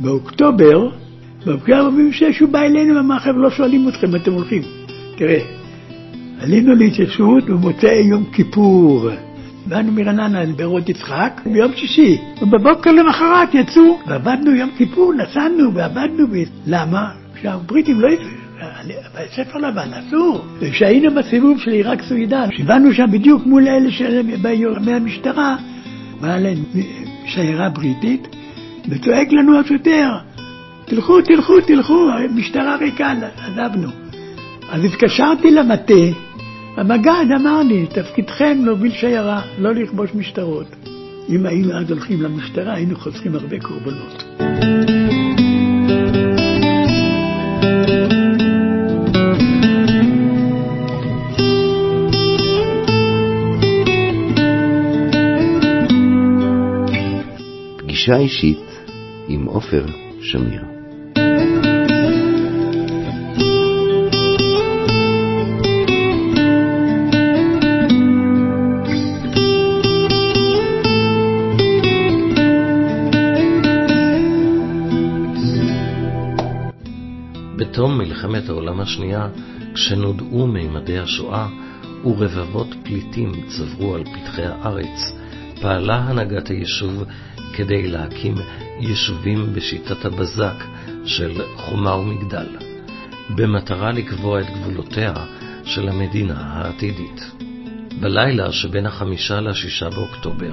באוקטובר, באוקטובר 46 הוא בא אלינו ואמר, חבר'ה, לא שואלים אתכם, אתם הולכים. תראה, עלינו להתיישבות במוצאי יום כיפור. באנו מרעננה לבארות יצחק ביום שישי, ובבוקר למחרת יצאו, ועבדנו יום כיפור, נסענו ועבדנו. למה? כשהבריטים לא... בספר לבן אסור. וכשהיינו בסיבוב של עיראק סוידן, כשבאנו שם בדיוק מול אלה של המשטרה, באה להם שיירה בריטית, וצועק לנו השוטר, תלכו, תלכו, תלכו, המשטרה ריקה, עזבנו. אז התקשרתי למטה, המג"ד אמר לי, תפקידכם להוביל שיירה, לא לכבוש משטרות. אם היינו אז הולכים למשטרה, היינו חוסכים הרבה קורבנות. פגישה אישית עם עופר שמיר. השנייה, כשנודעו מימדי השואה ורבבות פליטים צברו על פתחי הארץ, פעלה הנהגת היישוב כדי להקים יישובים בשיטת הבזק של חומה ומגדל, במטרה לקבוע את גבולותיה של המדינה העתידית. בלילה שבין החמישה לשישה באוקטובר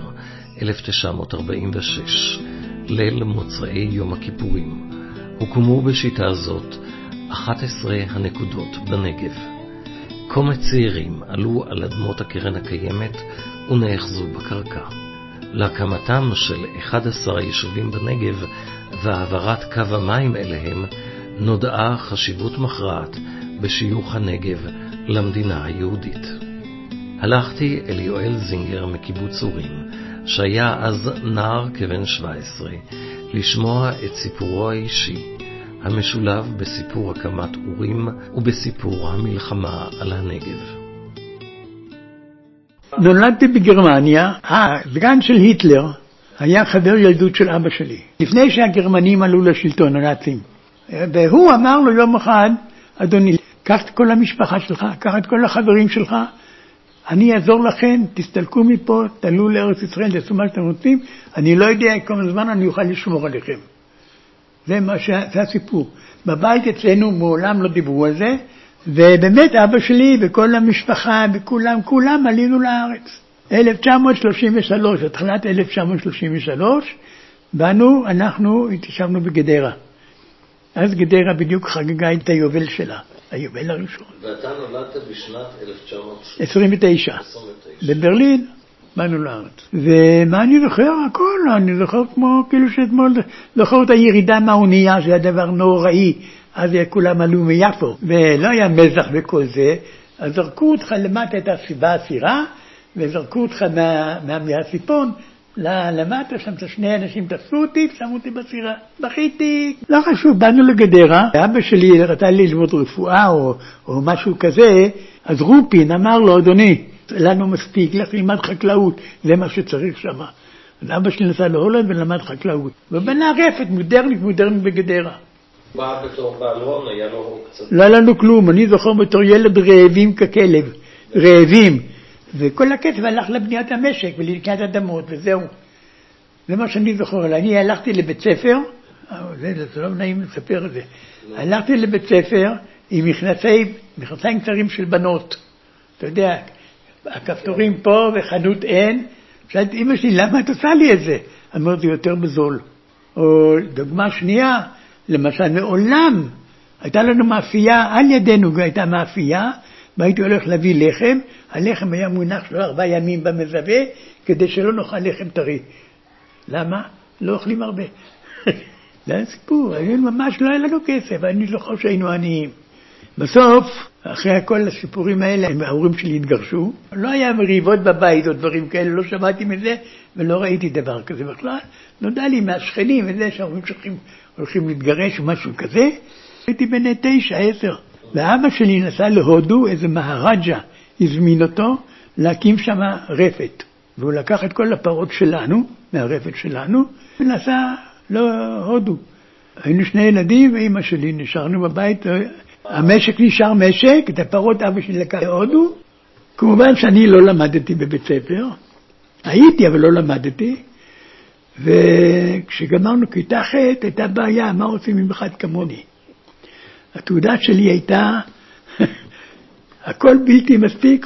1946, ליל מוצאי יום הכיפורים, הוקמו בשיטה זאת 11 הנקודות בנגב. קומץ צעירים עלו על אדמות הקרן הקיימת ונאחזו בקרקע. להקמתם של 11 היישובים בנגב והעברת קו המים אליהם נודעה חשיבות מכרעת בשיוך הנגב למדינה היהודית. הלכתי אל יואל זינגר מקיבוץ אורים, שהיה אז נער כבן 17, לשמוע את סיפורו האישי, המשולב בסיפור הקמת אורים ובסיפור המלחמה על הנגב. נולדתי בגרמניה, הסגן של היטלר היה חבר ילדות של אבא שלי, לפני שהגרמנים עלו לשלטון, הנאצים. והוא אמר לו יום אחד, אדוני, קח את כל המשפחה שלך, קח את כל החברים שלך, אני אעזור לכם, תסתלקו מפה, תעלו לארץ ישראל, תעשו מה שאתם רוצים, אני לא יודע כמה זמן אני אוכל לשמור עליכם. זה, מה ש... זה הסיפור. בבית אצלנו מעולם לא דיברו על זה, ובאמת אבא שלי וכל המשפחה וכולם, כולם עלינו לארץ. 1933, התחלת 1933, באנו, אנחנו התיישבנו בגדרה. אז גדרה בדיוק חגגה את היובל שלה, היובל הראשון. ואתה נולדת בשנת 1929. 29. 29. בברלין. באנו לארץ. ומה אני זוכר? הכל, אני זוכר כמו כאילו שאתמול, זוכר את הירידה מהאונייה, זה היה דבר נוראי. אז כולם עלו מיפו, ולא היה מזח וכל זה, אז זרקו אותך למטה את הסיבה הסירה, וזרקו אותך מה, מה, מהסיפון למטה, שם שני אנשים תפסו אותי, שמו אותי בסירה. בכיתי, לא חשוב, באנו לגדרה, אבא שלי רצה ללמוד רפואה או, או משהו כזה, אז רופין אמר לו, אדוני, לנו מספיק, לך ללמד חקלאות, זה מה שצריך שם. אז אבא שלי נסע להולנד ולמד חקלאות. ובנה רפת מודרנית, מודרנית בגדרה. בא בתור בעל הון, היה לו קצת... לא היה לנו כלום, אני זוכר בתור ילד רעבים ככלב, רעבים. וכל הכסף הלך לבניית המשק ולקניית אדמות, וזהו. זה מה שאני זוכר. אני הלכתי לבית ספר, אה, זה, זה לא נעים לספר את זה. לא. הלכתי לבית ספר עם מכנסי, מכנסיים קצרים של בנות. אתה יודע, הכפתורים פה וחנות אין. שאלתי אמא שלי, למה את עושה לי את זה? אמרת, זה יותר בזול. או דוגמה שנייה, למשל, מעולם הייתה לנו מאפייה, על ידינו הייתה מאפייה, והייתי הולך להביא לחם, הלחם היה מונח שלו ארבעה ימים במזווה, כדי שלא נאכל לחם טרי. למה? לא אוכלים הרבה. זה הסיפור, ממש לא היה לנו כסף, אני זוכר שהיינו עניים. בסוף, אחרי כל הסיפורים האלה, ההורים שלי התגרשו. לא היה מריבות בבית או דברים כאלה, לא שמעתי מזה ולא ראיתי דבר כזה בכלל. נודע לי מהשכנים וזה שההורים שלכם הולכים להתגרש או משהו כזה. הייתי בן תשע, עשר. ואבא שלי נסע להודו, איזה מהרג'ה הזמין אותו להקים שם רפת. והוא לקח את כל הפרות שלנו, מהרפת שלנו, ונסע להודו. היינו שני ילדים ואימא שלי, נשארנו בבית, המשק נשאר משק, את הפרות אבא שלי לקח להודו. כמובן שאני לא למדתי בבית ספר, הייתי אבל לא למדתי, וכשגמרנו כיתה ח' הייתה בעיה, מה עושים עם אחד כמוני? התעודה שלי הייתה, הכל בלתי מספיק,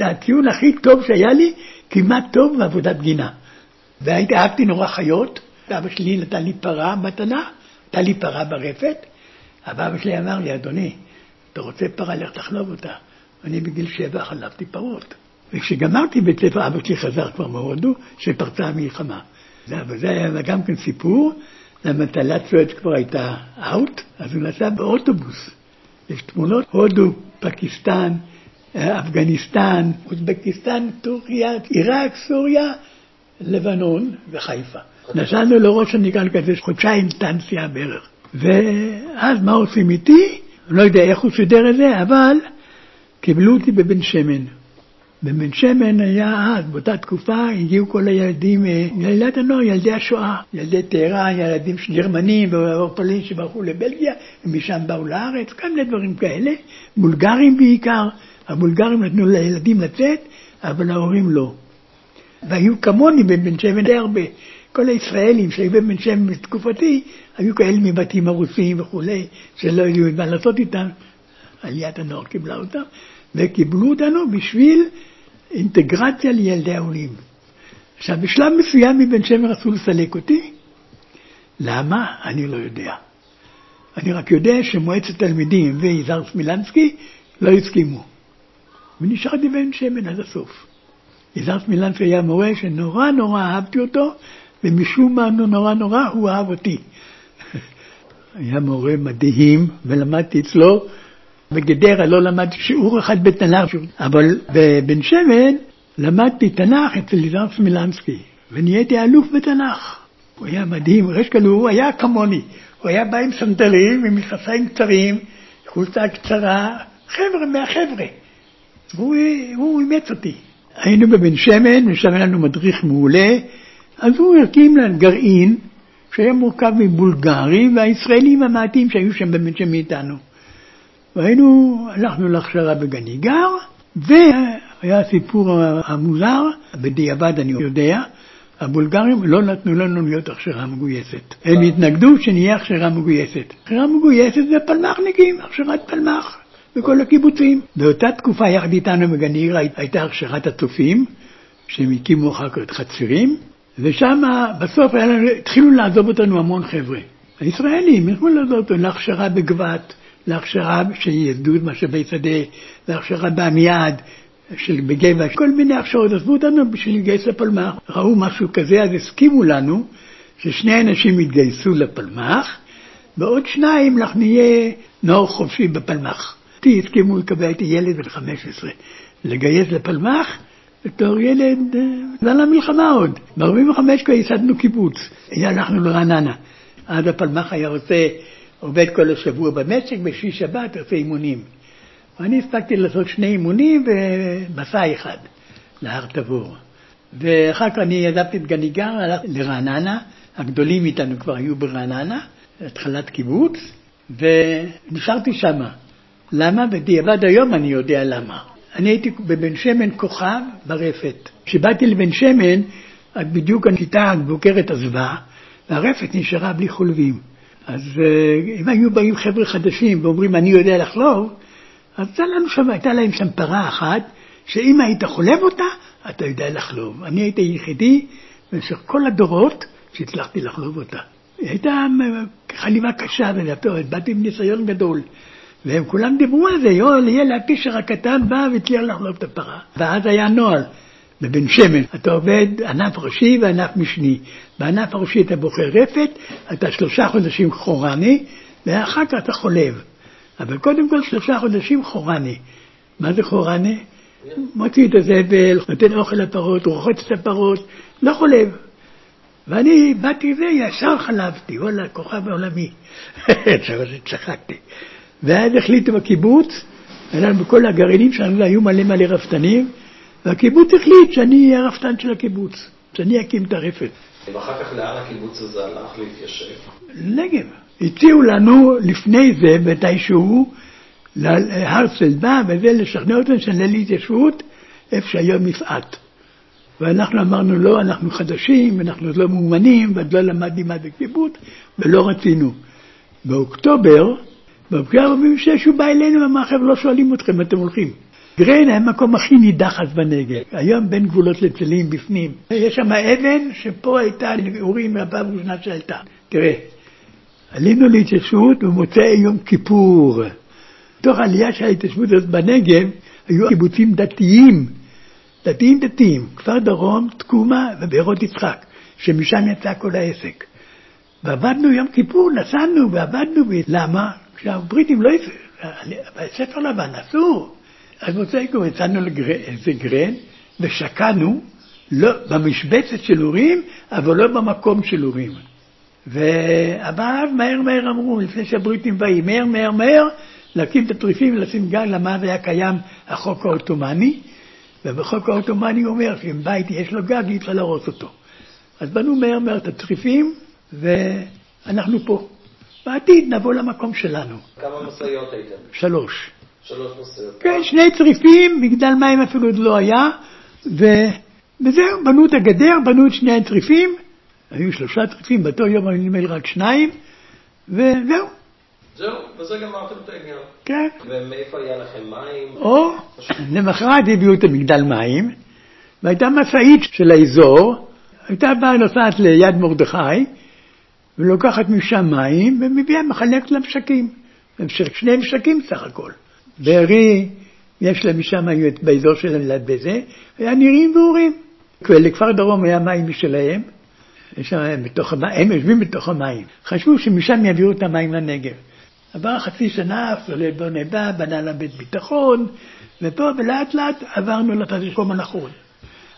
הטיעון הכי טוב שהיה לי, כמעט טוב בעבודת גינה. והייתי, אהבתי נורא חיות, אבא שלי נתן לי פרה מתנה, נתן לי פרה ברפת, אבל אבא שלי אמר לי, אדוני, אתה רוצה פרה, לך תחלוב אותה. אני בגיל שבע חלבתי פרות. וכשגמרתי בית ספר, אבא שלי חזר כבר מהודו, שפרצה המלחמה. וזה היה גם כן סיפור, תעלת סואץ כבר הייתה אאוט, אז הוא נסע באוטובוס. יש תמונות, הודו, פקיסטן, אפגניסטן, אוזבקיסטן, טורקיה, עיראק, סוריה, לבנון וחיפה. נסענו לראש הנקרא כזה חודשיים טנציה בערך. ואז מה עושים איתי? לא יודע איך הוא סידר את זה, אבל קיבלו אותי בבן שמן. בבן שמן היה אז, באותה תקופה, הגיעו כל הילדים, אה, ילדת הנוער, ילדי השואה, ילדי טהרן, ילדים גרמנים ואורפלים שברחו לבלגיה, ומשם באו לארץ, כל מיני דברים כאלה, בולגרים בעיקר, הבולגרים נתנו לילדים לצאת, אבל ההורים לא. והיו כמוני בבן שמן די הרבה. כל הישראלים שהיו בבן שמן בתקופתי, היו כאלה מבתים הרוסים וכולי, שלא היו מה לעשות איתם. עליית הנוער קיבלה אותם, וקיבלו אותנו בשביל אינטגרציה לילדי העולים. עכשיו, בשלב מסוים מבן שמן רצו לסלק אותי. למה? אני לא יודע. אני רק יודע שמועצת תלמידים ויזהר סמילנסקי לא הסכימו. ונשארתי בן שמן עד הסוף. יזהר סמילנסקי היה מורה שנורא נורא אהבתי אותו, ומשום מה נורא נורא הוא אהב אותי. היה מורה מדהים, ולמדתי אצלו. בגדרה לא למדתי שיעור אחד בתנ"ך, אבל בבן שמן למדתי תנ"ך אצל יזהר סמילנסקי, ונהייתי אלוף בתנ"ך. הוא היה מדהים, ריש כלוא, הוא היה כמוני. הוא היה בא עם סנדלים, עם מכנסיים קצרים, חולצה קצרה, חבר'ה מהחבר'ה. והוא אימץ אותי. היינו בבן שמן, ושם היה לנו מדריך מעולה, אז הוא הקים לנו גרעין שהיה מורכב מבולגרים והישראלים המעטים שהיו שם בבן שמן איתנו. והיינו, הלכנו להכשרה בגניגר, והיה הסיפור המוזר, בדיעבד אני יודע, הבולגרים לא נתנו לנו להיות הכשרה מגויסת. הם התנגדו שנהיה הכשרה מגויסת. הכשרה מגויסת זה פלמ"חניקים, הכשרת פלמ"ח. בכל הקיבוצים. באותה תקופה יחד איתנו בגניר הייתה הכשרת הצופים, שהם הקימו אחר כך את חצרים, ושם בסוף לנו, התחילו לעזוב אותנו המון חבר'ה. הישראלים התחילו לעזוב אותנו להכשרה בגבת, להכשרה של יסדות משאבי שדה, להכשרה בעמיעד, של בגבע, כל מיני הכשרות, עזבו אותנו בשביל להתגייס לפלמ"ח. ראו משהו כזה, אז הסכימו לנו ששני אנשים יתגייסו לפלמ"ח, ועוד שניים אנחנו נהיה נוער חופשי בפלמ"ח. אותי הסכימו לקבל, הייתי ילד בן 15, לגייס לפלמ"ח בתור ילד, זה על המלחמה עוד. ב-45 כבר ייסדנו קיבוץ, הלכנו לרעננה. אז הפלמ"ח היה עושה, עובד כל השבוע במשק, בשישי שבת עושה אימונים. ואני הספקתי לעשות שני אימונים ומסע אחד להר תבור. ואחר כך אני עזבתי את גניגר, הלכתי לרעננה, הגדולים איתנו כבר היו ברעננה, התחלת קיבוץ, ונשארתי שמה. למה? בדיעבד היום אני יודע למה. אני הייתי בבן שמן כוכב ברפת. כשבאתי לבן שמן, בדיוק הכיתה המבוקרת עזבה, והרפת נשארה בלי חולבים. אז אה, אם היו באים חבר'ה חדשים ואומרים, אני יודע לחלוב, אז לנו שם, הייתה להם שם פרה אחת, שאם היית חולב אותה, אתה יודע לחלוב. אני הייתי היחידי במשך כל הדורות שהצלחתי לחלוב אותה. היא הייתה אה, חליבה קשה, באתי עם ניסיון גדול. והם כולם דיברו על זה, יואל, יהיה הפישר הקטן בא והצליח לחלוב את הפרה. ואז היה נוהל בבן שמן, אתה עובד ענף ראשי וענף משני. בענף הראשי אתה בוחר רפת, אתה שלושה חודשים חורני, ואחר כך אתה חולב. אבל קודם כל שלושה חודשים חורני. מה זה חורני? מוציא את הזבל, נותן אוכל לפרות, רוחץ את הפרות, לא חולב. ואני באתי זה, ישר חלבתי, וואלה, כוכב עולמי. צחקתי. ואז החליטו בקיבוץ, אנחנו בכל הגרעינים שלנו היו מלא מלא רפתנים, והקיבוץ החליט שאני אהיה הרפתן של הקיבוץ, שאני אקים את הרפת. ואחר כך לאן הקיבוץ הזה הלך להתיישב? נגב. הציעו לנו לפני זה, מתישהו, להרצל בא וזה, לשכנע אותנו שנעלה להתיישבות איפה שהיום יפעת. ואנחנו אמרנו לא, אנחנו חדשים, אנחנו לא מאומנים, ועוד לא למדנו מה זה קיבוץ, ולא רצינו. באוקטובר, באוקטובר 46 הוא בא אלינו ואמר, חבר'ה, לא שואלים אתכם, אתם הולכים. גרן היה המקום הכי נידח אז בנגב, היום בין גבולות לצלים בפנים. יש שם אבן שפה הייתה אורים מהפעם הראשונה שהייתה. תראה, עלינו להתיישבות במוצאי יום כיפור. בתוך העלייה של ההתיישבות הזאת בנגב היו קיבוצים דתיים, דתיים דתיים, כפר דרום, תקומה ובארות יצחק, שמשם יצא כל העסק. ועבדנו יום כיפור, נסענו ועבדנו, למה? כשהבריטים לא יצאו, בספר לבן אסור. אז מוצאי יום יצאנו לאיזה גרן ושקענו, לא, במשבצת של אורים, אבל לא במקום של אורים. אבל מהר מהר אמרו, לפני שהבריטים באים, מהר מהר מהר, להקים את הטריפים ולשים גג, למה היה קיים החוק העות'מאני, ובחוק העות'מאני הוא אומר שאם בית יש לו גג, אי אפשר להרוס אותו. אז בנו מהר מהר את הטריפים, ואנחנו פה. בעתיד נבוא למקום שלנו. כמה משאיות הייתם? שלוש. שלוש משאיות. כן, שני צריפים, מגדל מים אפילו עוד לא היה, ו... וזהו, בנו את הגדר, בנו את שני הצריפים, היו שלושה צריפים, באותו יום היו נדמה לי רק שניים, וזהו. זהו, וזה גמרתם את העניין. כן. ומאיפה היה לכם מים? או, למחרת הביאו את המגדל מים, והייתה משאית של האזור, הייתה באה נוסעת ליד מרדכי, ולוקחת משם מים, ומביאה, מחלקת למשקים. שני משקים סך הכל. בארי, יש להם משם, היו באזור שלהם ליד בזה, היה נירים ואורים. לכפר דרום היה מים משלהם, שם בתוך הם יושבים בתוך המים. חשבו שמשם יעבירו את המים לנגב. עבר חצי שנה, סולל בונה בא, בנה לה בית ביטחון, ופה ולאט לאט עברנו למקום הנכון.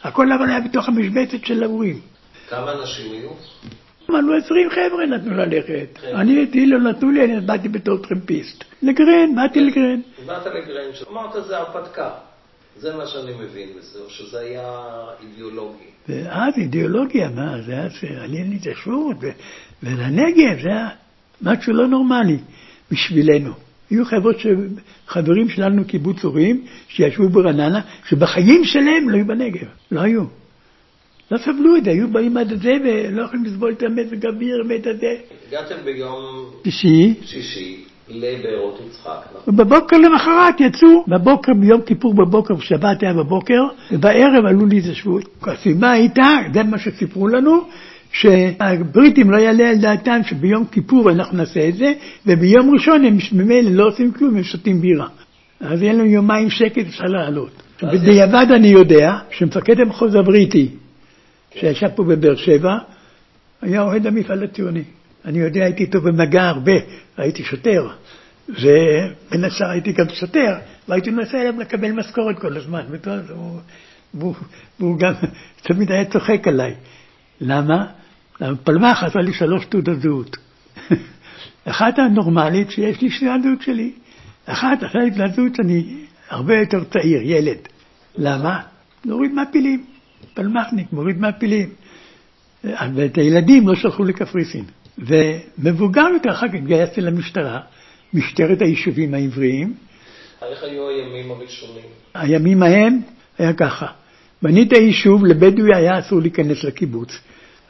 הכל אבל היה בתוך המשבצת של ההורים. כמה אנשים היו? אמרנו, עשרים חבר'ה נתנו ללכת. אני הייתי, לא נתנו לי, אני באתי בתור טרמפיסט. לגרן, באתי לגרן. באת לגרן, אמרת זה הרפתקה. זה מה שאני מבין בזה, או שזה היה אידיאולוגי. ואז אידיאולוגיה, מה, זה היה עליין להתיישבות, ולנגב, זה היה משהו לא נורמלי בשבילנו. היו חברות, ש... חברים שלנו קיבוץ הורים, שישבו ברעננה, שבחיים שלהם לא היו בנגב, לא היו. לא סבלו את זה, היו באים עד זה ולא יכולים לסבול את המזג אוויר ואת הזה. הגעתם ביום שישי. שישי לבארות יצחק, נכון? ובבוקר למחרת יצאו, בבוקר, ביום כיפור בבוקר, בשבת היה בבוקר, ובערב עלו להתיישבות. הסיבה הייתה, זה מה שסיפרו לנו, שהבריטים לא יעלה על דעתם שביום כיפור אנחנו נעשה את זה, וביום ראשון הם ממילא לא עושים כלום, הם שותים בירה. אז יהיה לנו יומיים שקט, אפשר לעלות. בדיעבד אני יודע שמפקד המחוז הבריטי, שישב פה בבאר שבע, היה אוהד המפעל הציוני. אני יודע, הייתי איתו במגע הרבה, הייתי שוטר, ובין השאר הייתי גם שוטר, והייתי מנסה אליו לקבל משכורת כל הזמן, והוא, והוא, והוא גם תמיד היה צוחק עליי. למה? פלמ"ח עשה לי שלוש תעודות זהות. אחת הנורמלית שיש לי שני הזהות שלי. אחת, עשה לי תעודת זהות שאני הרבה יותר צעיר, ילד. למה? להוריד מעפילים. פלמ"חניק, מוריד מעפילים. ואת הילדים לא שלחו לקפריסין. ומבוגר יותר, אחר כך התגייסתי למשטרה, משטרת היישובים העבריים. איך היו הימים הראשונים? הימים ההם היה ככה, בנית יישוב, לבדואי היה אסור להיכנס לקיבוץ.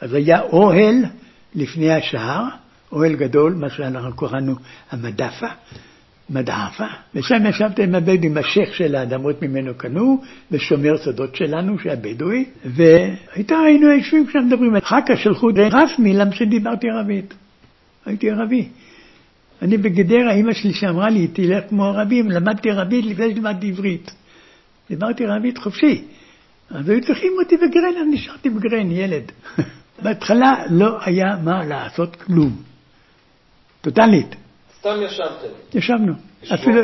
אז היה אוהל לפני השער, אוהל גדול, מה שאנחנו קראנו המדפה, מדעפה, ושם ישבתי עם הבדואים, השייח של האדמות ממנו קנו, ושומר שדות שלנו, שהיה בדואי, והייתה, היינו יושבים כשאנחנו מדברים. אחר כך שלחו רסמי, למה שדיברתי ערבית. הייתי ערבי. אני בגדרה, אימא שלי שאמרה לי, תלך כמו ערבים, למדתי ערבית לפני שלימדתי עברית. דיברתי ערבית חופשי. אז היו צריכים אותי בגרן, אז נשארתי בגרן, ילד. בהתחלה לא היה מה לעשות כלום. טוטאלית. סתם ישבתם. ישבנו. אפילו,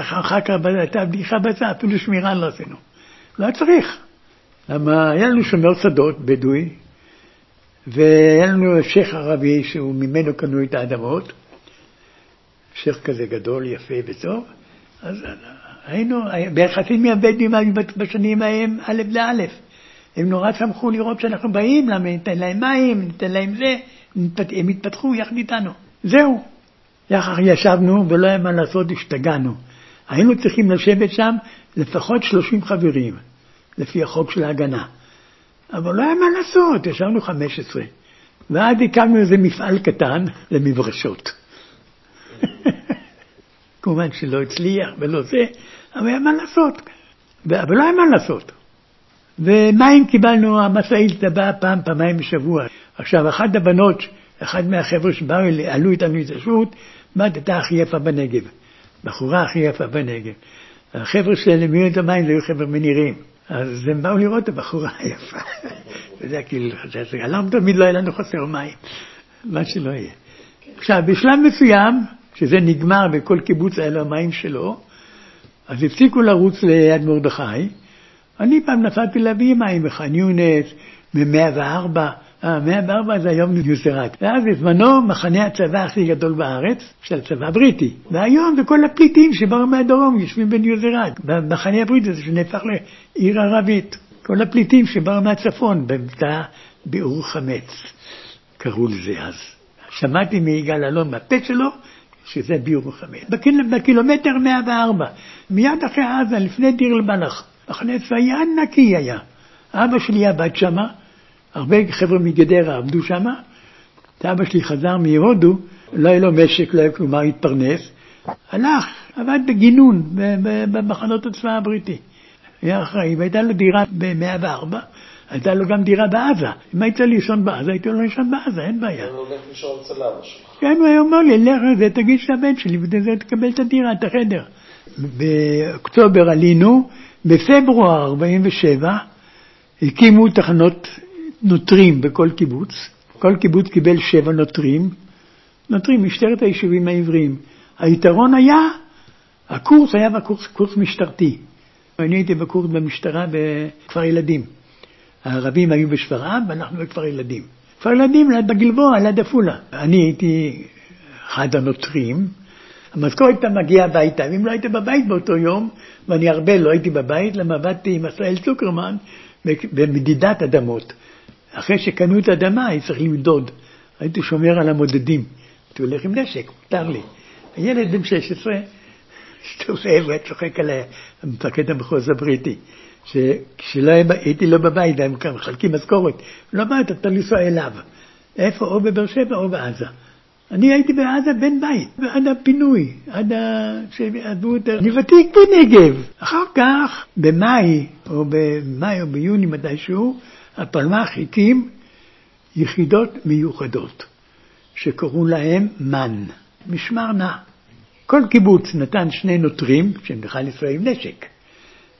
אחר כך הייתה בדיחה בזה, אפילו שמירה לא עשינו. לא היה צריך. למה היה לנו שומר שדות, בדואי, והיה לנו שייח' ערבי שהוא ממנו קנו את האדמות, שייח' כזה גדול, יפה וטוב, אז היינו, ביחסים מהבדואים בשנים ההם א' לא', הם נורא שמחו לראות שאנחנו באים, ניתן להם מים, ניתן להם זה, הם התפתחו יחד איתנו. זהו. יחד ישבנו ולא היה מה לעשות, השתגענו. היינו צריכים לשבת שם לפחות 30 חברים, לפי החוק של ההגנה. אבל לא היה מה לעשות, ישבנו 15. ואז הקמנו איזה מפעל קטן למברשות. כמובן שלא הצליח ולא זה, אבל היה מה לעשות. אבל לא היה מה לעשות. ומים קיבלנו, המשאית באה פעם, פעמיים בשבוע. עכשיו, אחת הבנות, אחד מהחבר'ה שבאו, עלו איתנו להתיישבות, בת הייתה הכי יפה בנגב. בחורה הכי יפה בנגב. החבר'ה שלהם את המים, זה היו חבר'ה מנירים. אז הם באו לראות את הבחורה היפה. אתה יודע, כאילו, למה תמיד לא היה לנו חסר מים? מה שלא יהיה. עכשיו, בשלב מסוים, שזה נגמר וכל קיבוץ היה לו המים שלו, אז הפסיקו לרוץ ליד מרדכי. אני פעם נסעתי להביא מים יונס, מ-104, אה, 104 זה היום ניוסרט. ואז בזמנו מחנה הצבא הכי גדול בארץ, של הצבא הבריטי. והיום זה כל הפליטים שבאו מהדרום יושבים בניוזרט, במחנה הבריטי הזה שנהפך לעיר ערבית. כל הפליטים שבאו מהצפון, במבטא ביעור חמץ, קראו לזה אז. שמעתי מיגאל אלון מהפה שלו שזה ביעור חמץ. בקיל, בקילומטר 104, מיד אחרי עזה, לפני דיר אל-בלח, מחנה צבאי ענקי היה. אבא שלי עבד שמה, הרבה חבר'ה מגדרה עבדו שם. אבא שלי חזר מהודו, לא היה לו משק, לא היה כלומר התפרנס. הלך, עבד בגינון במחנות הצבא הבריטי. היה אחראי, והייתה לו דירה ב-104, הייתה לו גם דירה בעזה. אם היית לישון בעזה, הייתי הולך לישון בעזה, אין בעיה. הוא הולך לישון אצל אבא שלך. כן, הוא היה אומר לי, לך לזה, תגיד שאתה בן שלי, ובזה תקבל את הדירה, את החדר. באוקטובר עלינו, בפברואר 47' הקימו תחנות נוטרים בכל קיבוץ. כל קיבוץ קיבל שבע נוטרים. נוטרים, משטרת היישובים העבריים. היתרון היה, הקורס היה בקורס, קורס משטרתי. אני הייתי בקורס במשטרה בכפר ילדים. הערבים היו בשפרעם ואנחנו בכפר ילדים. כפר ילדים ליד בגלבוע, ליד עפולה. אני הייתי אחד הנוטרים. המשכורת הייתה מגיעה הביתה, ואם לא היית בבית באותו יום, ואני הרבה לא הייתי בבית, למה עבדתי עם ישראל צוקרמן במדידת אדמות. אחרי שקנו את האדמה, הייתי צריך למדוד. הייתי שומר על המודדים. הייתי הולך עם נשק, מותר לי. הילד בן 16, הסתובב, היה צוחק עליי, מפקד המחוז הבריטי, שכשלא הייתי לא בבית, הם מחלקים משכורת, לא באת, אתה לנסוע אליו. איפה? או בבאר שבע או בעזה. אני הייתי בעזה בן בית, עד הפינוי, עד שעזבו את... אני ותיק בנגב. אחר כך, במאי, או במאי או ביוני מתישהו, הפלמ"ח הקים יחידות מיוחדות, שקראו להם מן, משמר נע. כל קיבוץ נתן שני נוטרים, שהם בכלל ישראל עם נשק,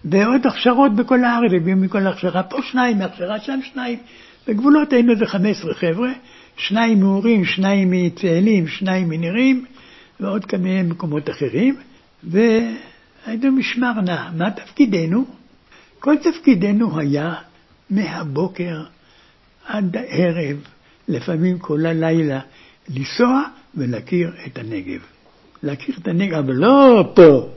ועוד הכשרות בכל הארץ, הביאו מכל הכשרה, פה שניים מהכשרה, שם שניים. בגבולות היינו איזה 15 חבר'ה, שניים מאורים, שניים מצאלים, שניים מנירים, ועוד כמה מקומות אחרים, והיינו משמר נע. מה תפקידנו? כל תפקידנו היה מהבוקר עד הערב, לפעמים כל הלילה, לנסוע ולהכיר את הנגב. להכיר את הנגב, אבל לא פה.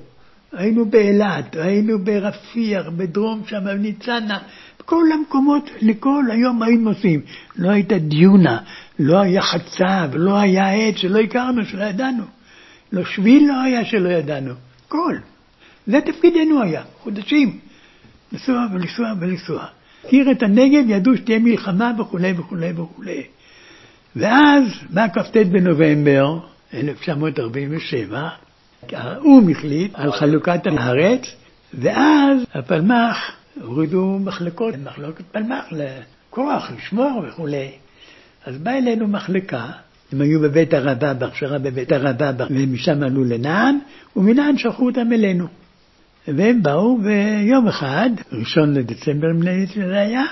היינו באילת, היינו ברפיח, בדרום שם, בניצנה, בכל המקומות, לכל היום היינו נוסעים. לא הייתה דיונה, לא היה חצב, לא היה עץ שלא הכרנו, שלא ידענו. לא שביל לא היה שלא ידענו. כל. זה תפקידנו היה, חודשים. לנסוע ולנסוע ולנסוע. הכיר את הנגב, ידעו שתהיה מלחמה וכולי וכולי וכולי. ואז בא כ"ט בנובמבר 1947, האו"ם החליט על חלוקת הארץ, ואז הפלמ"ח הורידו מחלקות, מחלקת פלמ"ח לכוח, לשמור וכולי. אז באה אלינו מחלקה, הם היו בבית הרבה, בהכשרה בבית הרבה, ומשם עלו לנען, ומנען שלחו אותם אלינו. והם באו, ויום אחד, ראשון לדצמבר נדמה שזה היה,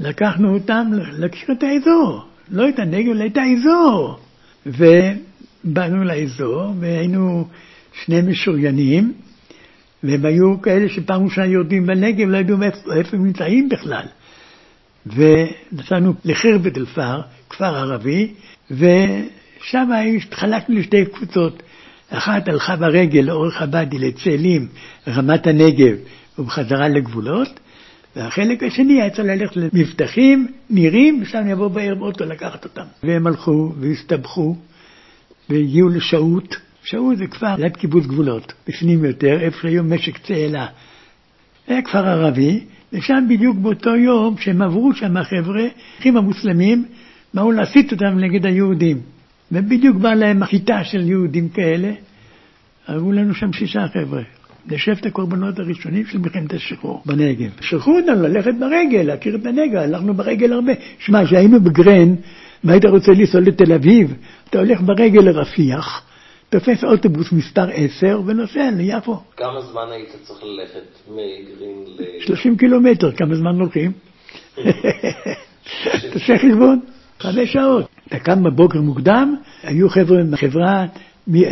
לקחנו אותם להכיר את האזור, לא את הנגב, אלא את האזור. ובאנו לאזור, והיינו שני משוריינים, והם היו כאלה שפעם ראשונה יורדים בנגב, לא ידעו איפה, איפה הם נמצאים בכלל. ונסענו לחרבת אלפר, כפר ערבי, ושם התחלקנו לשתי קבוצות. אחת הלכה ברגל לאורך הבאדי לצאלים, רמת הנגב ובחזרה לגבולות, והחלק השני היה צריך ללכת למבטחים, נירים, ושם יבוא בערב אוטו לקחת אותם. והם הלכו והסתבכו והגיעו לשהות. שעות זה כפר ליד קיבוץ גבולות, בפנים יותר, איפה שהיום משק צאלה. היה כפר ערבי, ושם בדיוק באותו יום שהם עברו שם החבר'ה, אחים המוסלמים, באו להסית אותם נגד היהודים. ובדיוק באה להם החיטה של יהודים כאלה, הרגו לנו שם שישה חבר'ה. לשבת את הקורבנות הראשונים של מלחמת השחרור בנגב. שלחו אותנו ללכת ברגל, להכיר את הנגב, הלכנו ברגל הרבה. שמע, כשהיינו בגרן, והיית רוצה לנסוע לתל אביב, אתה הולך ברגל לרפיח, תופס אוטובוס מספר 10 ונוסע ליפו. כמה זמן היית צריך ללכת מגרין ל... 30 קילומטר, כמה זמן הולכים? תעשה חשבון, חמש שעות. אתה קם בבוקר מוקדם, היו חבר'ה מחברה,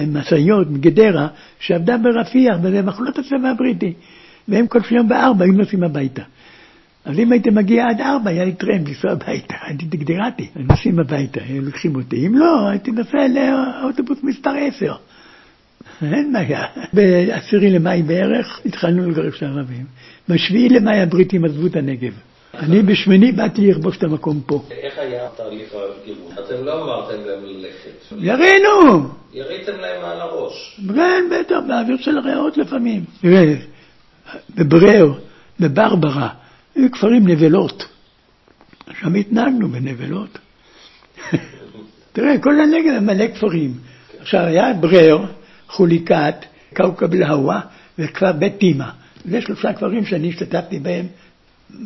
משאיות מגדרה, שעבדה ברפיח, וזה מחלות הצבא הבריטי. והם כל יום בארבע היו נוסעים הביתה. אז אם הייתי מגיע עד ארבע, היה לי טרמפ לנסוע הביתה, הייתי דגדרתי, נוסעים הביתה, היו לוקחים אותי. אם לא, הייתי נוסע לאוטובוס מספר עשר. אין בעיה. בעשירי למאי בערך התחלנו לגרש את הערבים. בשביעי למאי הבריטים עזבו את הנגב. אני בשמיני באתי לכבוש את המקום פה. איך היה תהליך הגירוש? אתם לא אמרתם להם ללכת. ירינו! יריתם להם על הראש. כן, בטח, באוויר של הריאות לפעמים. תראה, בברר, בברברה, היו כפרים נבלות. שם התנהגנו בנבלות. תראה, כל הנגב מלא כפרים. עכשיו, היה ברר, חוליקת, כאוכב אל-הווה וכפר בית טימה. זה שלושה כפרים שאני השתתפתי בהם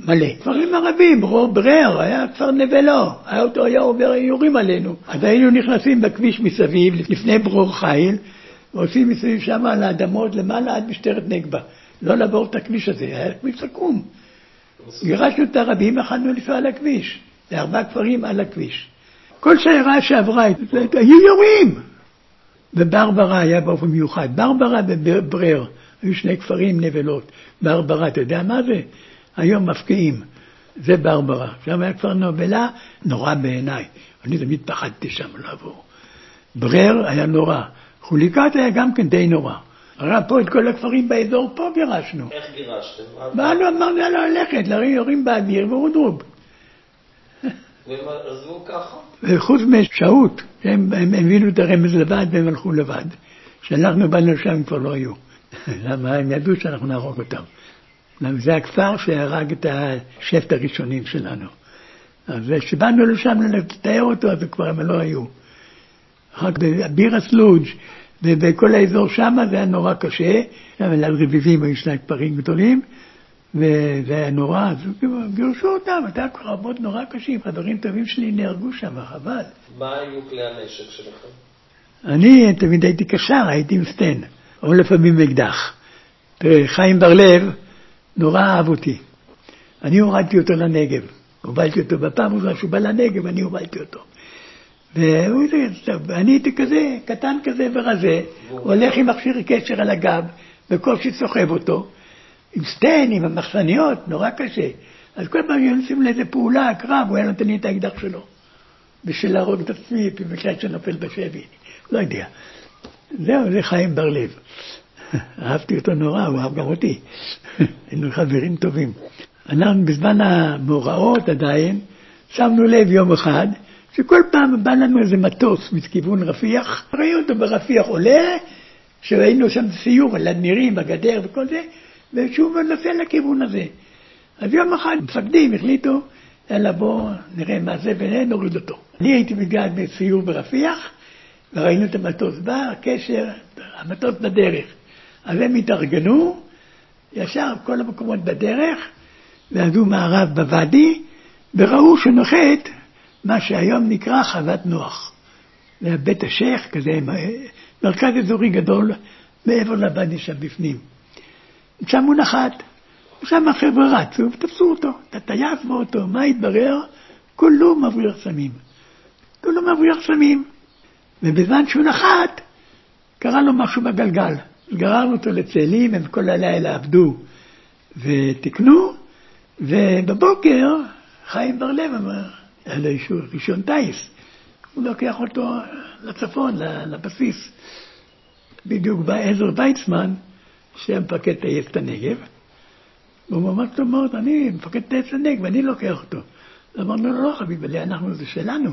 מלא. כפרים ערבים, ברר, היה כפר נבלו, היה אותו היה עובר, יורים עלינו. אז היינו נכנסים בכביש מסביב, לפני ברור חיל, ועושים מסביב שם על האדמות למעלה עד משטרת נגבה. לא לעבור את הכביש הזה, היה כביש סכו"ם. גירשנו את הרבים, יכלנו לנסוע על הכביש. זה ארבעה כפרים על הכביש. כל שיירה שעברה, היו יורים! וברברה היה באופן מיוחד. ברברה וברר, היו שני כפרים נבלות. ברברה, אתה יודע מה זה? היום מפקיעים. זה ברברה. שם היה כפר נובלה, נורא בעיניי. אני תמיד פחדתי שם לעבור. ברר היה נורא. חוליקת היה גם כן די נורא. הרי פה את כל הכפרים באזור פה גירשנו. איך גירשתם? באנו, אמרנו לה ללכת, יורים באוויר ואודרוב. והם עזבו ככה? וחוץ משהות, הם, הם הבינו את הרמז לבד והם הלכו לבד. כשאנחנו באנו לשם הם כבר לא היו. למה? הם ידעו שאנחנו נהרוג אותם. זה הכפר שהרג את השבט הראשונים שלנו. אז כשבאנו לשם לתאר אותו, אז כבר הם לא היו. רק בבירה סלוג' ובכל האזור שם זה היה נורא קשה, שם על רביבים היו שני כפרים גדולים, וזה היה נורא, אז גירשו אותם, הייתה קרבות נורא קשים, חברים טובים שלי נהרגו שם, חבל. מה היו כלי הנשק שלכם? אני תמיד הייתי קשר, הייתי עם סטן, או לפעמים אקדח. תראה, חיים בר-לב נורא אהב אותי. אני הורדתי אותו לנגב, הובלתי אותו בפעם הראשונה שהוא בא לנגב, אני הובלתי אותו. ואני הייתי כזה, קטן כזה ורזה, הולך עם מכשיר קשר על הגב, בקושי סוחב אותו, עם סטן, עם המחסניות, נורא קשה. אז כל פעם היו עושים לאיזה פעולה, קרב, הוא היה נותן לי את האקדח שלו. בשביל להרוג את עצמי, במקרה שנופל בשבי, לא יודע. זהו, זה חיים בר-לב. אהבתי אותו נורא, הוא אהב גם אותי. היינו חברים טובים. אנחנו בזמן המאורעות עדיין, שמנו לב יום אחד, שכל פעם בא לנו איזה מטוס מכיוון רפיח, ראינו אותו ברפיח עולה, שראינו שם סיור על הנירים, בגדר וכל זה, ושוב נוסע לכיוון הזה. אז יום אחד מפקדים החליטו, יאללה בוא נראה מה זה ונוריד אותו. אני הייתי מגעת בסיור ברפיח, וראינו את המטוס בא, הקשר, המטוס בדרך. אז הם התארגנו, ישר כל המקומות בדרך, ועמדו מערב בוואדי, וראו שנוחת מה שהיום נקרא חוות נוח. זה היה בית השייח כזה, מרכז אזורי גדול מעבר לוואדי שם בפנים. שם הוא נחת, שם החבר'ה רצו ותפסו אותו, את הטייס באותו, מה התברר? כולו מבריח סמים. כולו מבריח סמים. ובזמן שהוא נחת, קרה לו משהו בגלגל. גררנו אותו לצאלים, הם כל הלילה עבדו ותיקנו, ובבוקר חיים בר-לב אמר, היה לו אישור רישיון טיס, הוא לוקח אותו לצפון, לבסיס. בדיוק בא עזר ויצמן, שהיה מפקד טייסת הנגב, והוא אמר לו מאוד, אני מפקד טייסת הנגב, אני לוקח אותו. אמרנו לו, לא חביבי, אנחנו, זה שלנו.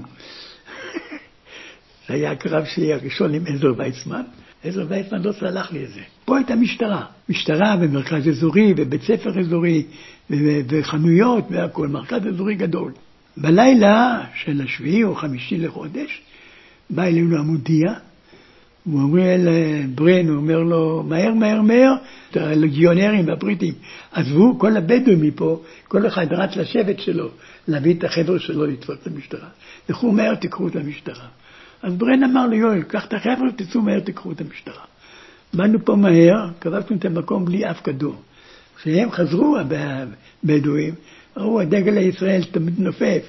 זה היה הקרב שלי הראשון עם עזר ויצמן. עזר ויצמן לא סלח לי את זה. פה הייתה משטרה. משטרה ומרכז אזורי ובית ספר אזורי וחנויות והכול, מרכז אזורי גדול. בלילה של השביעי או חמישי לחודש, בא אלינו המודיע, הוא אומר לברן, הוא אומר לו, מהר, מהר, מהר, הלגיונרים והבריטים עזבו, כל הבדואים מפה, כל אחד רץ לשבט שלו, להביא את החבר'ה שלו לתפוס את המשטרה. לכו מהר, תקחו את המשטרה. אז ברן אמר לו, יואל, קח את החבר'ה, תצאו מהר, תקחו את המשטרה. באנו פה מהר, כבשנו את המקום בלי אף כדור. כשהם חזרו, הבדואים, ראו, הדגל הישראל תמיד נופף,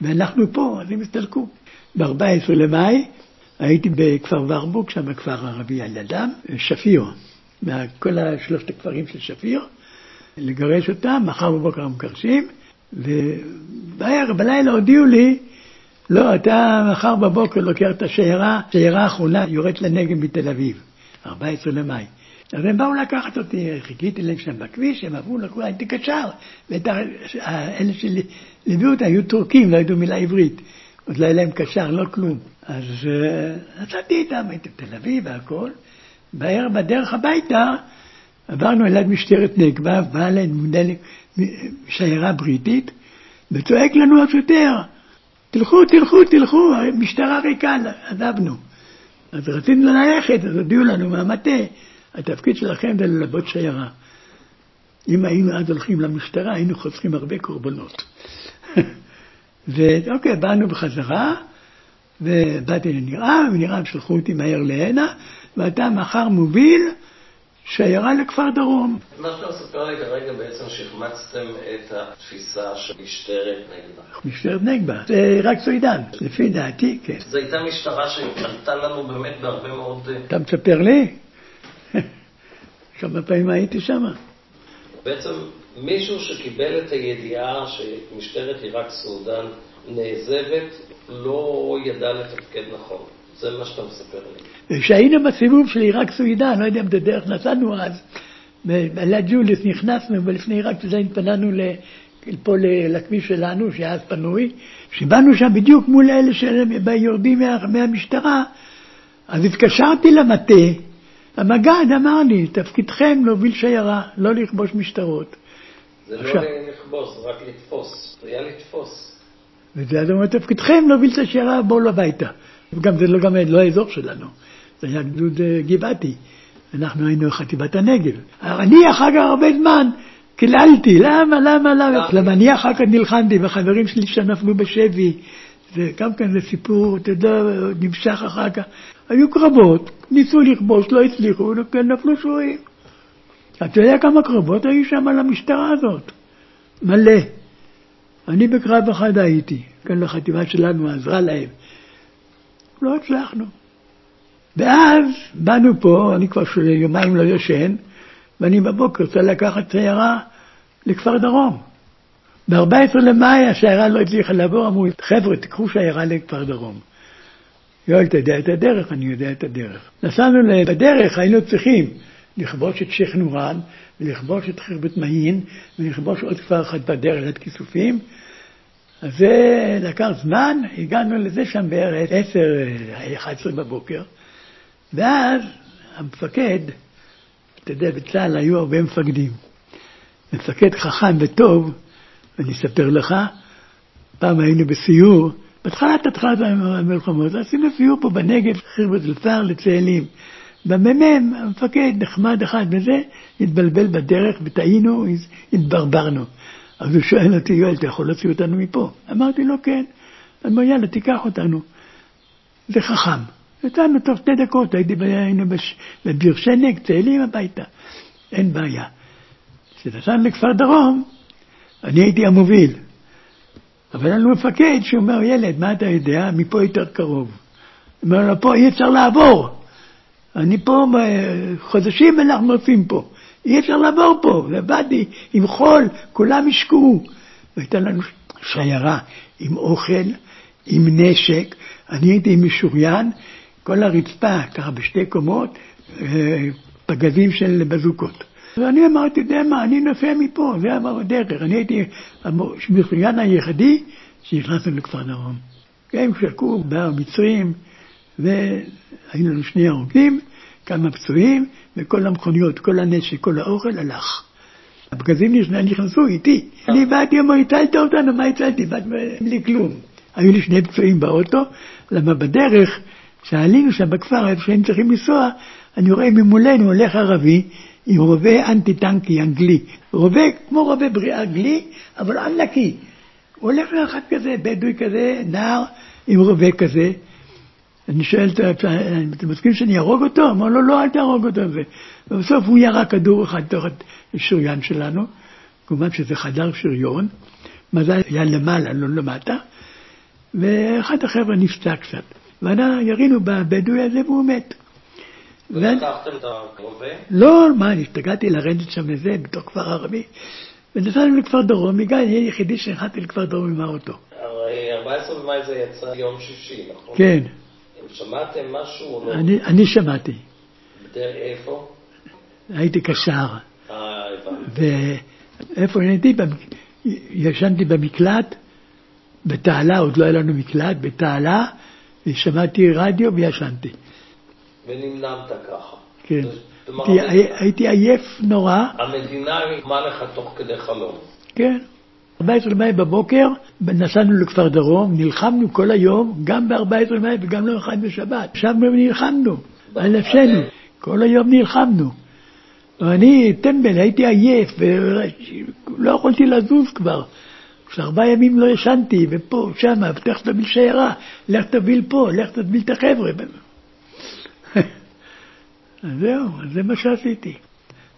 ואנחנו פה, אז הם הסתלקו. ב-14 למאי הייתי בכפר ורבוק, שם הכפר הערבי על ידם, שפיר, כל שלושת הכפרים של שפיר, לגרש אותם, מחר בבוקר הם מגרשים, ובערב, בלילה הודיעו לי, לא, אתה מחר בבוקר לוקח את השיירה, השיירה האחרונה יורדת לנגב מתל אביב, 14 למאי. אז הם באו לקחת אותי, חיכיתי להם שם בכביש, הם עברו, לקחו, הייתי קשר. ואלה שליוו אותי היו טורקים, לא ידעו מילה עברית. עוד לא היה להם קשר, לא כלום. אז נסעתי איתם, הייתי בתל אביב והכול. בערב בדרך הביתה עברנו אליו משטרת נגבה, באה אלינו שיירה בריטית, וצועק לנו השוטר, תלכו, תלכו, תלכו, משטרה ריקה, עזבנו. אז רצינו ללכת, אז הודיעו לנו מהמטה, התפקיד שלכם זה ללוות שיירה. אם היינו אז הולכים למשטרה, היינו חוסכים הרבה קורבנות. ואוקיי, באנו בחזרה, ובאתי לנירם, ונראה שלחו אותי מהר להנה, ואתה מחר מוביל שיירה לכפר דרום. מה שאתה מספר לי כרגע בעצם שהחמצתם את התפיסה של משטרת נגבה. משטרת נגבה, זה רק סוידן, לפי דעתי, כן. זו הייתה משטרה שעלתה לנו באמת בהרבה מאוד... אה, אתה מספר לי? כמה פעמים הייתי שם. בעצם מישהו שקיבל את הידיעה שמשטרת עיראק סעודן נעזבת, לא ידע לתפקד נכון. זה מה שאתה מספר לי. כשהיינו בסיבוב של עיראק סעודן, לא יודע אם זה דרך נסענו אז, ליד ג'וליס נכנסנו, ולפני עיראק סעודן פנינו פה לכביש שלנו, שהיה אז פנוי, כשבאנו שם בדיוק מול אלה שיורדים מה, מהמשטרה, אז התקשרתי למטה, המג"ד אמר לי, תפקידכם להוביל שיירה, לא לכבוש משטרות. זה לא עכשיו, לא לכבוש, רק לתפוס, זה היה לתפוס. וזה היה אומר, תפקידכם להוביל את השיירה, בואו הביתה. וגם זה לא, גם לא האזור שלנו, זה היה גדוד אה, גבעתי. אנחנו היינו חטיבת הנגב. אני אחר כך הרבה זמן קיללתי, למה, למה, למה? למה אני אחר כך נלחמתי, וחברים שלי שנפלו בשבי, זה גם כן זה סיפור, אתה יודע, נמשך אחר כך. היו קרבות, ניסו לכבוש, לא הצליחו, נפלו שבויים. אתה יודע כמה קרבות היו שם על המשטרה הזאת? מלא. אני בקרב אחד הייתי, כאן לחטיבה שלנו עזרה להם. לא הצלחנו. ואז באנו פה, אני כבר יומיים לא ישן, ואני בבוקר רוצה לקחת שיירה לכפר דרום. ב-14 למאי השיירה לא הצליחה לעבור, אמרו, חבר'ה, תיקחו שיירה לכפר דרום. יואל, אתה יודע את הדרך? אני יודע את הדרך. נסענו בדרך, היינו צריכים לכבוש את שייח' נורן, ולכבוש את חרבת מעין, ולכבוש עוד כפר אחד בדרך, את כיסופים. אז זה לקח זמן, הגענו לזה שם בערך 10, 11 בבוקר, ואז המפקד, אתה יודע, בצה"ל היו הרבה מפקדים. מפקד חכם וטוב, אני אספר לך, פעם היינו בסיור, בהתחלת התחלת המלחמות, עשינו סיור פה בנגב, חרבת אלפר לצאלים. במ"מ, המפקד נחמד אחד וזה, התבלבל בדרך וטעינו, התברברנו. אז הוא שואל אותי, יואל, אתה יכול להוציא אותנו מפה? אמרתי לו, כן. אמר, יאללה, תיקח אותנו. זה חכם. יצאנו תוך שתי דקות, היינו בביר שנק, צאלים הביתה. אין בעיה. כשנסענו לכפר דרום, אני הייתי המוביל. אבל היה לנו מפקד שאומר, ילד, מה אתה יודע? מפה יותר קרוב. אומר לו, פה אי אפשר לעבור. אני פה חודשים אנחנו נוסעים פה. אי אפשר לעבור פה, לבדי, עם חול, כולם ישקעו. והייתה לנו שיירה עם אוכל, עם נשק, אני הייתי משוריין, כל הרצפה, ככה בשתי קומות, פגזים של בזוקות. ואני אמרתי, אתה יודע מה, אני נוסע מפה, זה הדרך. אני הייתי המשוריין היחידי שנכנסנו לכפר דרום. הם שקעו, באו מצרים, והיינו לנו שני הרוגים, כמה פצועים, וכל המכוניות, כל הנשק, כל האוכל הלך. הבגזים נכנסו איתי. אני באתי, אמרו, הצלת אותנו, מה הצלתי? בלי כלום. היו לי שני פצועים באוטו, למה בדרך, כשעלינו שם בכפר, איפה שהיינו צריכים לנסוע, אני רואה ממולנו הולך ערבי עם רובה אנטי-טנקי אנגלי. רובה כמו רובה בריאה אנגלי, אבל ענקי. הוא הולך לאחד כזה, בדואי כזה, נער עם רובה כזה. אני שואל, אתם מסכימים שאני אהרוג אותו? אמר לו, לא, אל תהרוג אותו. ובסוף הוא ירה כדור אחד תוך השריון שלנו, כמובן שזה חדר שריון, מזל היה למעלה, לא למטה, ואחד החבר'ה נפצע קצת. ואנחנו ירינו בבדואי הזה והוא מת. ולקחתם את הרובה? לא, מה, אני השתגעתי לרדת שם לזה, בתוך כפר ערבי. ונסענו לכפר דרום, הגעתי, אני היחידי שהחלטתי לכפר דרום עם האוטו. הרי 14 במאי זה יצא יום שישי, נכון? כן. שמעתם משהו או לא? אני, אני שמעתי. איפה? הייתי קשר. אה, הבנתי. ואיפה הייתי? ישנתי במקלט, בתעלה, עוד לא היה לנו מקלט, בתעלה, ושמעתי רדיו וישנתי. ונמנמת ככה. כן. הייתי, עייף נורא. המדינה ריתמה לך תוך כדי חלום. כן. 14 למאי בבוקר נסענו לכפר דרום, נלחמנו כל היום, גם ב-14 למאי וגם לא אחד בשבת. ישבנו ונלחמנו על נפשנו, כל היום נלחמנו. ואני טמבל, הייתי עייף, ולא יכולתי לזוז כבר. ארבעה ימים לא ישנתי, ופה, שמה, לך תביל שיירה, לך תביל פה, לך תביל את החבר'ה. אז זהו, זה מה שעשיתי.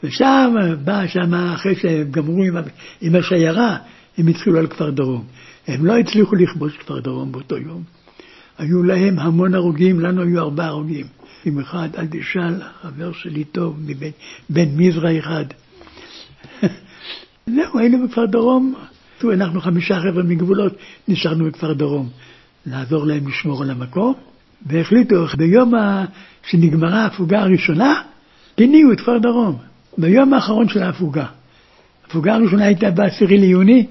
ושם, בא שם, אחרי שהם גמרו עם, עם השיירה, הם התחילו על כפר דרום. הם לא הצליחו לכבוש כפר דרום באותו יום. היו להם המון הרוגים, לנו היו ארבעה הרוגים. עם אחד, אל תשאל, חבר שלי טוב, מבן, בן מזרע אחד. זהו, היינו בכפר דרום. אנחנו חמישה חבר'ה מגבולות, נשארנו בכפר דרום. לעזור להם לשמור על המקום, והחליטו, ביום שנגמרה ההפוגה הראשונה, הניעו את כפר דרום. ביום האחרון של ההפוגה. ההפוגה הראשונה הייתה ב-10 ליוני,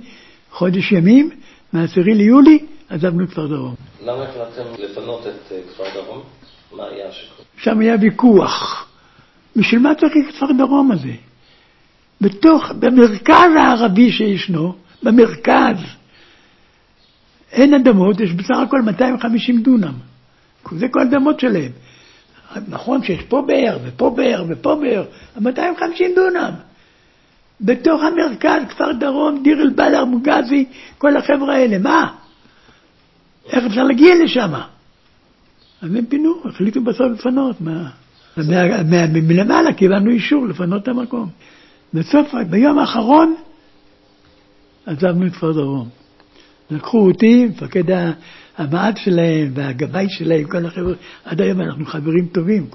חודש ימים, מ-10 ליולי עזבנו את כפר דרום. למה החלטתם לפנות את אה, כפר דרום? מה היה השיקול? שם היה ויכוח. בשביל מה צריך את כפר דרום הזה? בתוך, במרכז הערבי שישנו, במרכז, אין אדמות, יש בסך הכל 250 דונם. זה כל האדמות שלהם. נכון שיש פה באר, ופה באר, ופה באר, 250 דונם. בתוך המרכז, כפר דרום, דיר אל-בלח, מוגזי, כל החבר'ה האלה, מה? איך אפשר להגיע לשם? אז הם פינו, החליטו בסוף לפנות. מה? מלמעלה קיבלנו אישור לפנות את המקום. בסוף, ביום האחרון, עזבנו את כפר דרום. לקחו אותי, מפקד המעט שלהם והגבאי שלהם, כל החבר'ה, עד היום אנחנו חברים טובים.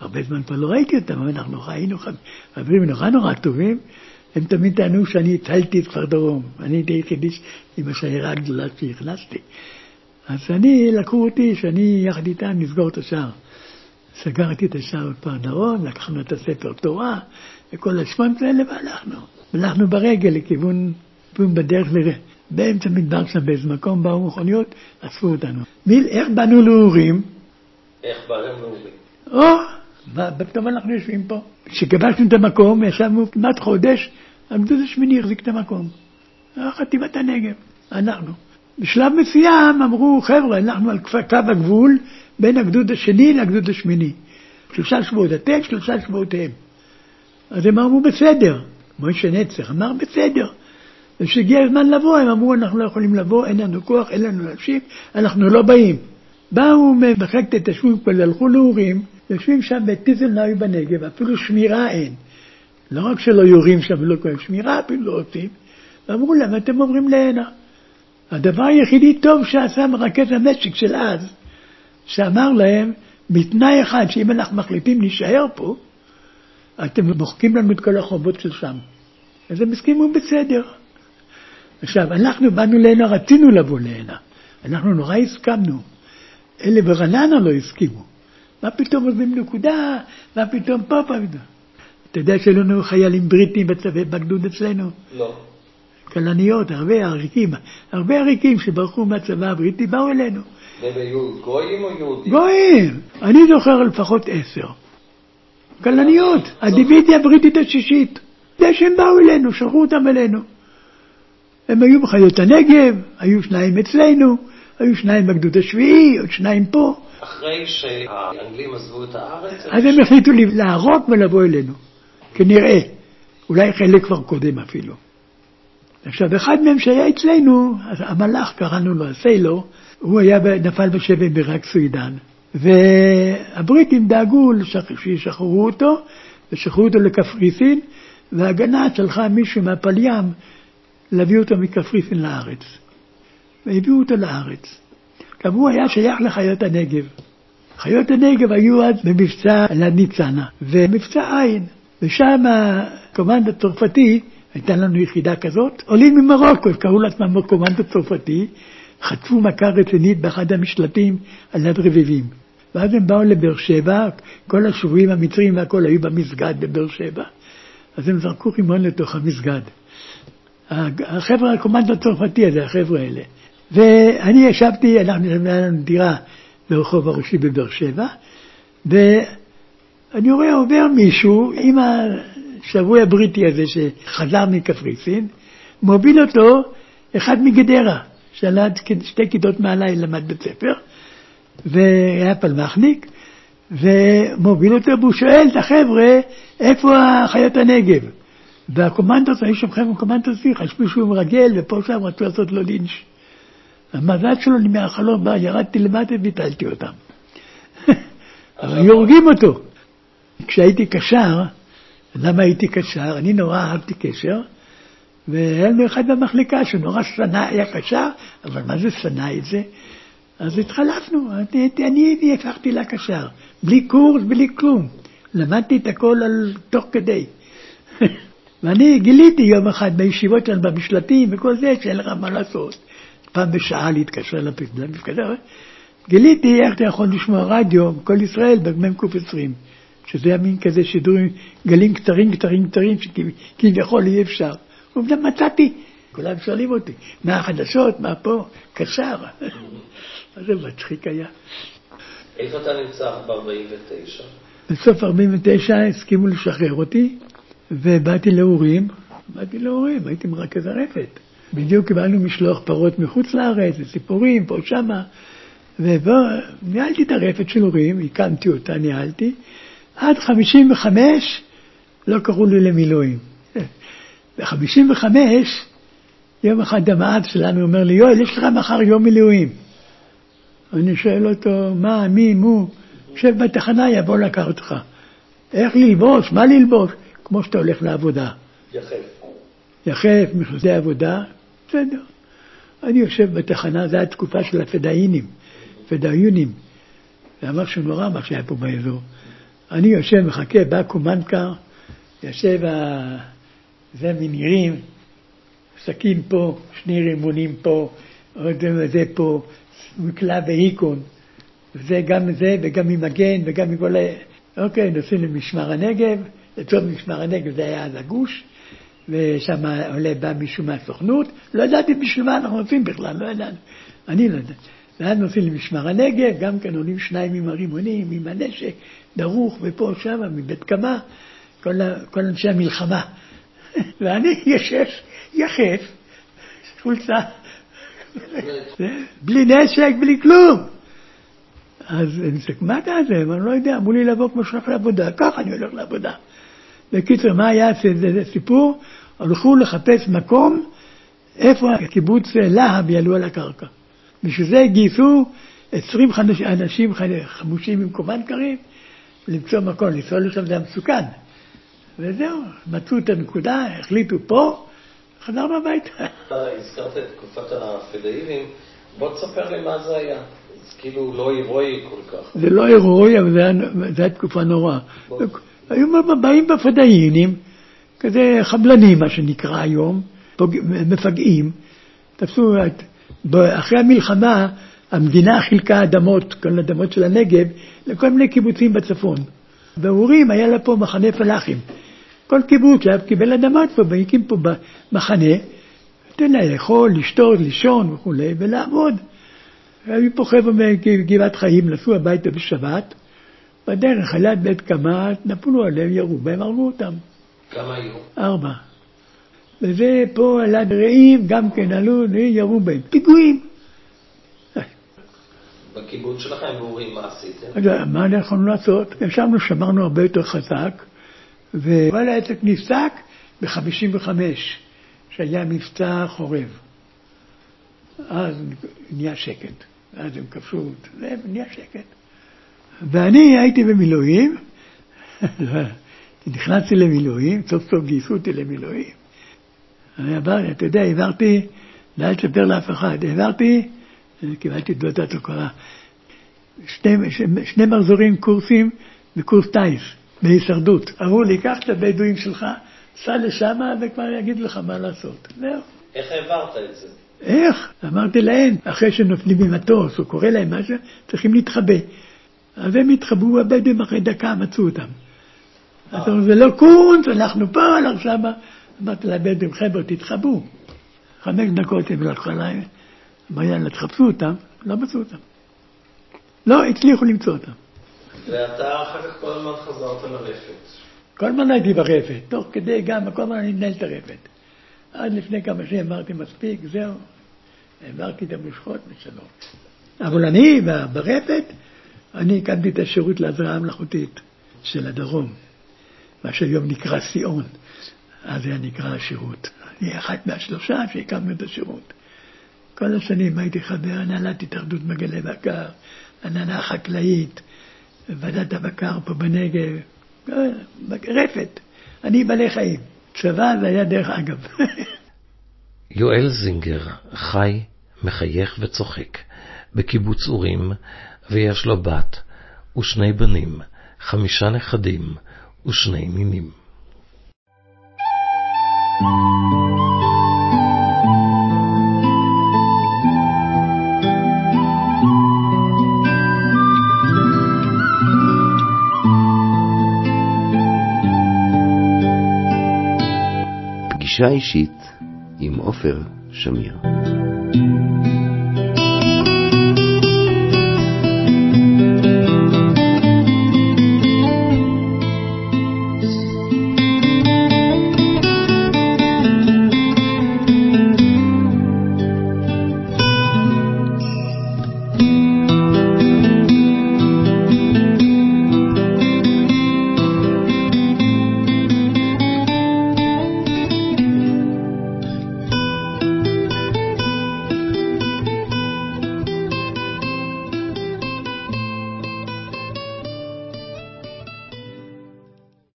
הרבה זמן כבר לא ראיתי אותם, אבל אנחנו היינו חברים נורא נורא טובים. הם תמיד טענו שאני הצלתי את כפר דרום. אני הייתי היחידי עם השיירה הגדולה שהכנסתי. אז אני, לקחו אותי, שאני יחד איתם נסגור את השער. סגרתי את השער בכפר דרום, לקחנו את הספר תורה, וכל השמונה האלה, והלכנו. הלכנו ברגל לכיוון, לכיוון בדרך לראה. באמצע מדבר שם באיזה מקום באו מכוניות, אספו אותנו. מיל, איך באנו לאורים? איך באנו לאורים? או, פתאום אנחנו יושבים פה. כשכבשנו את המקום, ישבנו כמעט חודש, הגדוד השמיני החזיק את המקום. חטיבת הנגב, אנחנו. בשלב מסוים אמרו, חבר'ה, אנחנו על קו הגבול בין הגדוד השני לגדוד השמיני. שלושה שבועות אתם, שלושה שבועות הם. אז הם אמרו, בסדר. מוישה נצר אמר, בסדר. וכשהגיע הזמן לבוא, הם אמרו, אנחנו לא יכולים לבוא, אין לנו כוח, אין לנו להשיב, אנחנו לא באים. באו ממחלקת ההתיישבות פה, הלכו לאורים, יושבים שם בטיזלנאי בנגב, אפילו שמירה אין. לא רק שלא יורים שם ולא קוראים, שמירה אפילו לא עושים. ואמרו להם, אתם עוברים להנה. הדבר היחידי טוב שעשה מרכז המשק של אז, שאמר להם, בתנאי אחד, שאם אנחנו מחליטים להישאר פה, אתם מוחקים לנו את כל החובות של שם. אז הם הסכימו בסדר. עכשיו, אנחנו באנו להנה, רצינו לבוא להנה. אנחנו נורא הסכמנו. אלה ברעננה לא הסכימו. מה פתאום עוזבים נקודה? מה פתאום פה פעם? אתה יודע שהיו לנו חיילים בריטים בגדוד אצלנו? לא. כלניות, הרבה עריקים, הרבה עריקים שברחו מהצבא הבריטי באו אלינו. היו גויים או יהודים? גויים! אני זוכר לפחות עשר. כלניות, הדיווידיה הבריטית השישית. זה שהם באו אלינו, שלחו אותם אלינו. הם היו בחיות הנגב, היו שניים אצלנו, היו שניים בגדוד השביעי, עוד שניים פה. אחרי שהאנגלים עזבו את הארץ? אז הם החליטו להרוג ולבוא אלינו, כנראה. אולי חלק כבר קודם אפילו. עכשיו, אחד מהם שהיה אצלנו, המלאך, קראנו לו הסיילור, הוא היה, נפל בשבי ברק סוידן. והבריטים דאגו שישחררו אותו, ושחררו אותו לקפריסין, וההגנה שלחה מישהו מהפליים להביא אותו מקפריסין לארץ. והביאו אותו לארץ. עכשיו, הוא היה שייך לחיות הנגב. חיות הנגב היו אז במבצע לניצנה, ומבצע עין, ושם הקומנד הצרפתי, הייתה לנו יחידה כזאת, עולים ממרוקו, קראו לעצמם קומנד הצרפתי, חטפו מכה רצינית באחד המשלטים על יד רביבים. ואז הם באו לבאר שבע, כל השבויים המצרים והכול היו במסגד בבאר שבע, אז הם זרקו רימון לתוך המסגד. החבר'ה, הקומנדו הצרפתי הזה, החבר'ה האלה. ואני ישבתי, אנחנו, היה לנו דירה ברחוב הראשי בבאר שבע, ואני רואה עובר מישהו עם השבוי הבריטי הזה שחזר מקפריסין, מוביל אותו אחד מגדרה, שלד שתי כיתות מעליי, למד בית ספר, והיה פלמחניק, ומוביל אותו, והוא שואל את החבר'ה, איפה חיות הנגב? והקומנדוס, היו שם חבר'ה קומנדוס, חשבו שהוא מרגל, ופה שם רצו לעשות לו לינץ'. המזל שלו מהחלום בא, ירדתי למטה וביטלתי אותם. אבל היו הורגים אותו. כשהייתי קשר, למה הייתי קשר? אני נורא אהבתי קשר, והיה לנו אחד במחלקה שנורא שנא, היה קשר, אבל מה זה שנא את זה? אז התחלפנו, אני הפכתי לקשר, בלי קורס, בלי כלום. למדתי את הכל על תוך כדי. ואני גיליתי יום אחד בישיבות שלנו, במשלטים וכל זה, שאין לך מה לעשות. פעם בשעה להתקשר למפקדה, גיליתי איך אתה יכול לשמוע רדיו, כל ישראל, במ"ק 20, שזה היה מין כזה שידורים, גלים קצרים, קצרים, קצרים, שכביכול אי אפשר. עובדה מצאתי, כולם שואלים אותי, מה החדשות, מה פה, קשר. איזה מצחיק היה. איפה אתה נמצא ב-49? בסוף 49 הסכימו לשחרר אותי, ובאתי לאורים, באתי לאורים, הייתי מרכז הרפת. בדיוק קיבלנו משלוח פרות מחוץ לארץ, וסיפורים, פה שמה, וניהלתי את הרפת של אורים, הקמתי אותה, ניהלתי, עד 55 לא קראו לי למילואים. ב-55, יום אחד המעט שלנו אומר לי, יואל, יש לך מחר יום מילואים. אני שואל אותו, מה, מי, מו? יושב בתחנה, יבוא לקחת אותך. איך ללבוש? מה ללבוש? כמו שאתה הולך לעבודה. יחף. יחף, מכרזי עבודה, בסדר. אני יושב בתחנה, זו הייתה תקופה של הפדאינים, פדאיונים. זה היה משהו נורא מה שהיה פה באזור. אני יושב, מחכה, בא קומנדקר, יושב ה... זה מנירים, סכין פה, שני רימונים פה, עוד זה פה, מקלע בהיקון. וזה גם זה וגם ממגן וגם מכל ה... אוקיי, נוסעים למשמר הנגב, לצורך משמר הנגב זה היה אז הגוש, ושם עולה בא מישהו מהסוכנות, לא ידעתי בשביל מה אנחנו נוסעים בכלל, לא ידענו, אני לא יודע. ואז נוסעים למשמר הנגב, גם כן עולים שניים עם הרימונים, עם הנשק, דרוך, ופה, שם, מבית קמה, כל, כל אנשי המלחמה. ואני יושב, יחף, חולצה, בלי נשק, בלי כלום. אז אני מסתכל, מה אתה זה? אני לא יודע, אמרו לי לבוא כמו שהולך לעבודה, ככה אני הולך לעבודה. בקיצור, מה היה זה סיפור? הלכו לחפש מקום איפה הקיבוץ להב יעלו על הקרקע. בשביל זה גייסו 20 אנשים חמושים עם קומנדקרים למצוא מקום, לנסוע לשם זה היה מסוכן. וזהו, מצאו את הנקודה, החליטו פה, חזרנו הביתה. אתה הזכרת את תקופת הפדאינים, בוא תספר לי מה זה היה. אז כאילו לא הירואי כל כך. זה לא הירואי, אבל זה היה, זה היה תקופה נוראה. היו באים בפדאינים, כזה חבלנים, מה שנקרא היום. מפגעים. תפסו. אחרי המלחמה, המדינה חילקה אדמות, כל האדמות של הנגב, לכל מיני קיבוצים בצפון. ואורים היה לה פה מחנה פלאחים. כל קיבוץ היה קיבל אדמות פה, והקים פה מחנה, נותן לה לאכול, לשתות, לישון וכולי, ולעבוד. היו פה חבר'ה מגבעת חיים, נסעו הביתה בשבת, בדרך על יד בית קמ"ט, נפלו עליהם, ירו בהם, הרגו אותם. כמה היו? ארבע. וזה פה על יד רעים, גם כן עלו, ירו בהם. פיגועים. בקיבוץ שלכם באורים מה עשיתם? מה יכולנו לעשות? ישבנו, שמרנו הרבה יותר חזק, וכל העסק נפסק ב-55, שהיה מבצע חורב. אז נהיה שקט. אז הם כבשו, נהיה שקט. ואני הייתי במילואים, נכנסתי למילואים, סוף סוף גייסו אותי למילואים. עבר, אתה יודע, העברתי, לא לספר לאף אחד, העברתי, קיבלתי תעודת הוקרה, שני, שני מחזורים קורסים וקורס טיס בהישרדות. אמרו לי, קח את הבדואים שלך, סע לשם וכבר יגיד לך מה לעשות. זהו. איך העברת את זה? איך? אמרתי להם, אחרי שנופלים ממטוס, או קורה להם משהו, צריכים להתחבא. אז הם התחבאו, הבדואים אחרי דקה מצאו אותם. אז אמרו, זה לא קונץ, אנחנו פה, אנחנו שמה. אמרתי לבדואים, חבר'ה, תתחבאו. חמש דקות הם לקחו עליי, יאללה, תחפשו אותם, לא מצאו אותם. לא הצליחו למצוא אותם. ואתה אחר כך כל הזמן חזרת לרפת. כל הזמן הייתי ברפת, תוך כדי גם, כל הזמן אני מנהל את הרפת. עד לפני כמה שנים אמרתי, מספיק, זהו, העברתי את המושכות ושלום. אבל אני, ברפת, אני הקמתי את השירות להזרעה המלאכותית של הדרום, מה שהיום נקרא סיאון. אז היה נקרא השירות. אני אחת מהשלושה שהקמנו את השירות. כל השנים הייתי חבר הנהלת התאחדות מגלי בקר, הנהלה חקלאית, ועדת הבקר פה בנגב, רפת. אני בעלי חיים. צבא זה היה דרך אגב. יואל זינגר חי, מחייך וצוחק בקיבוץ אורים, ויש לו בת ושני בנים, חמישה נכדים ושני נינים. פגישה אישית עם עופר שמיר.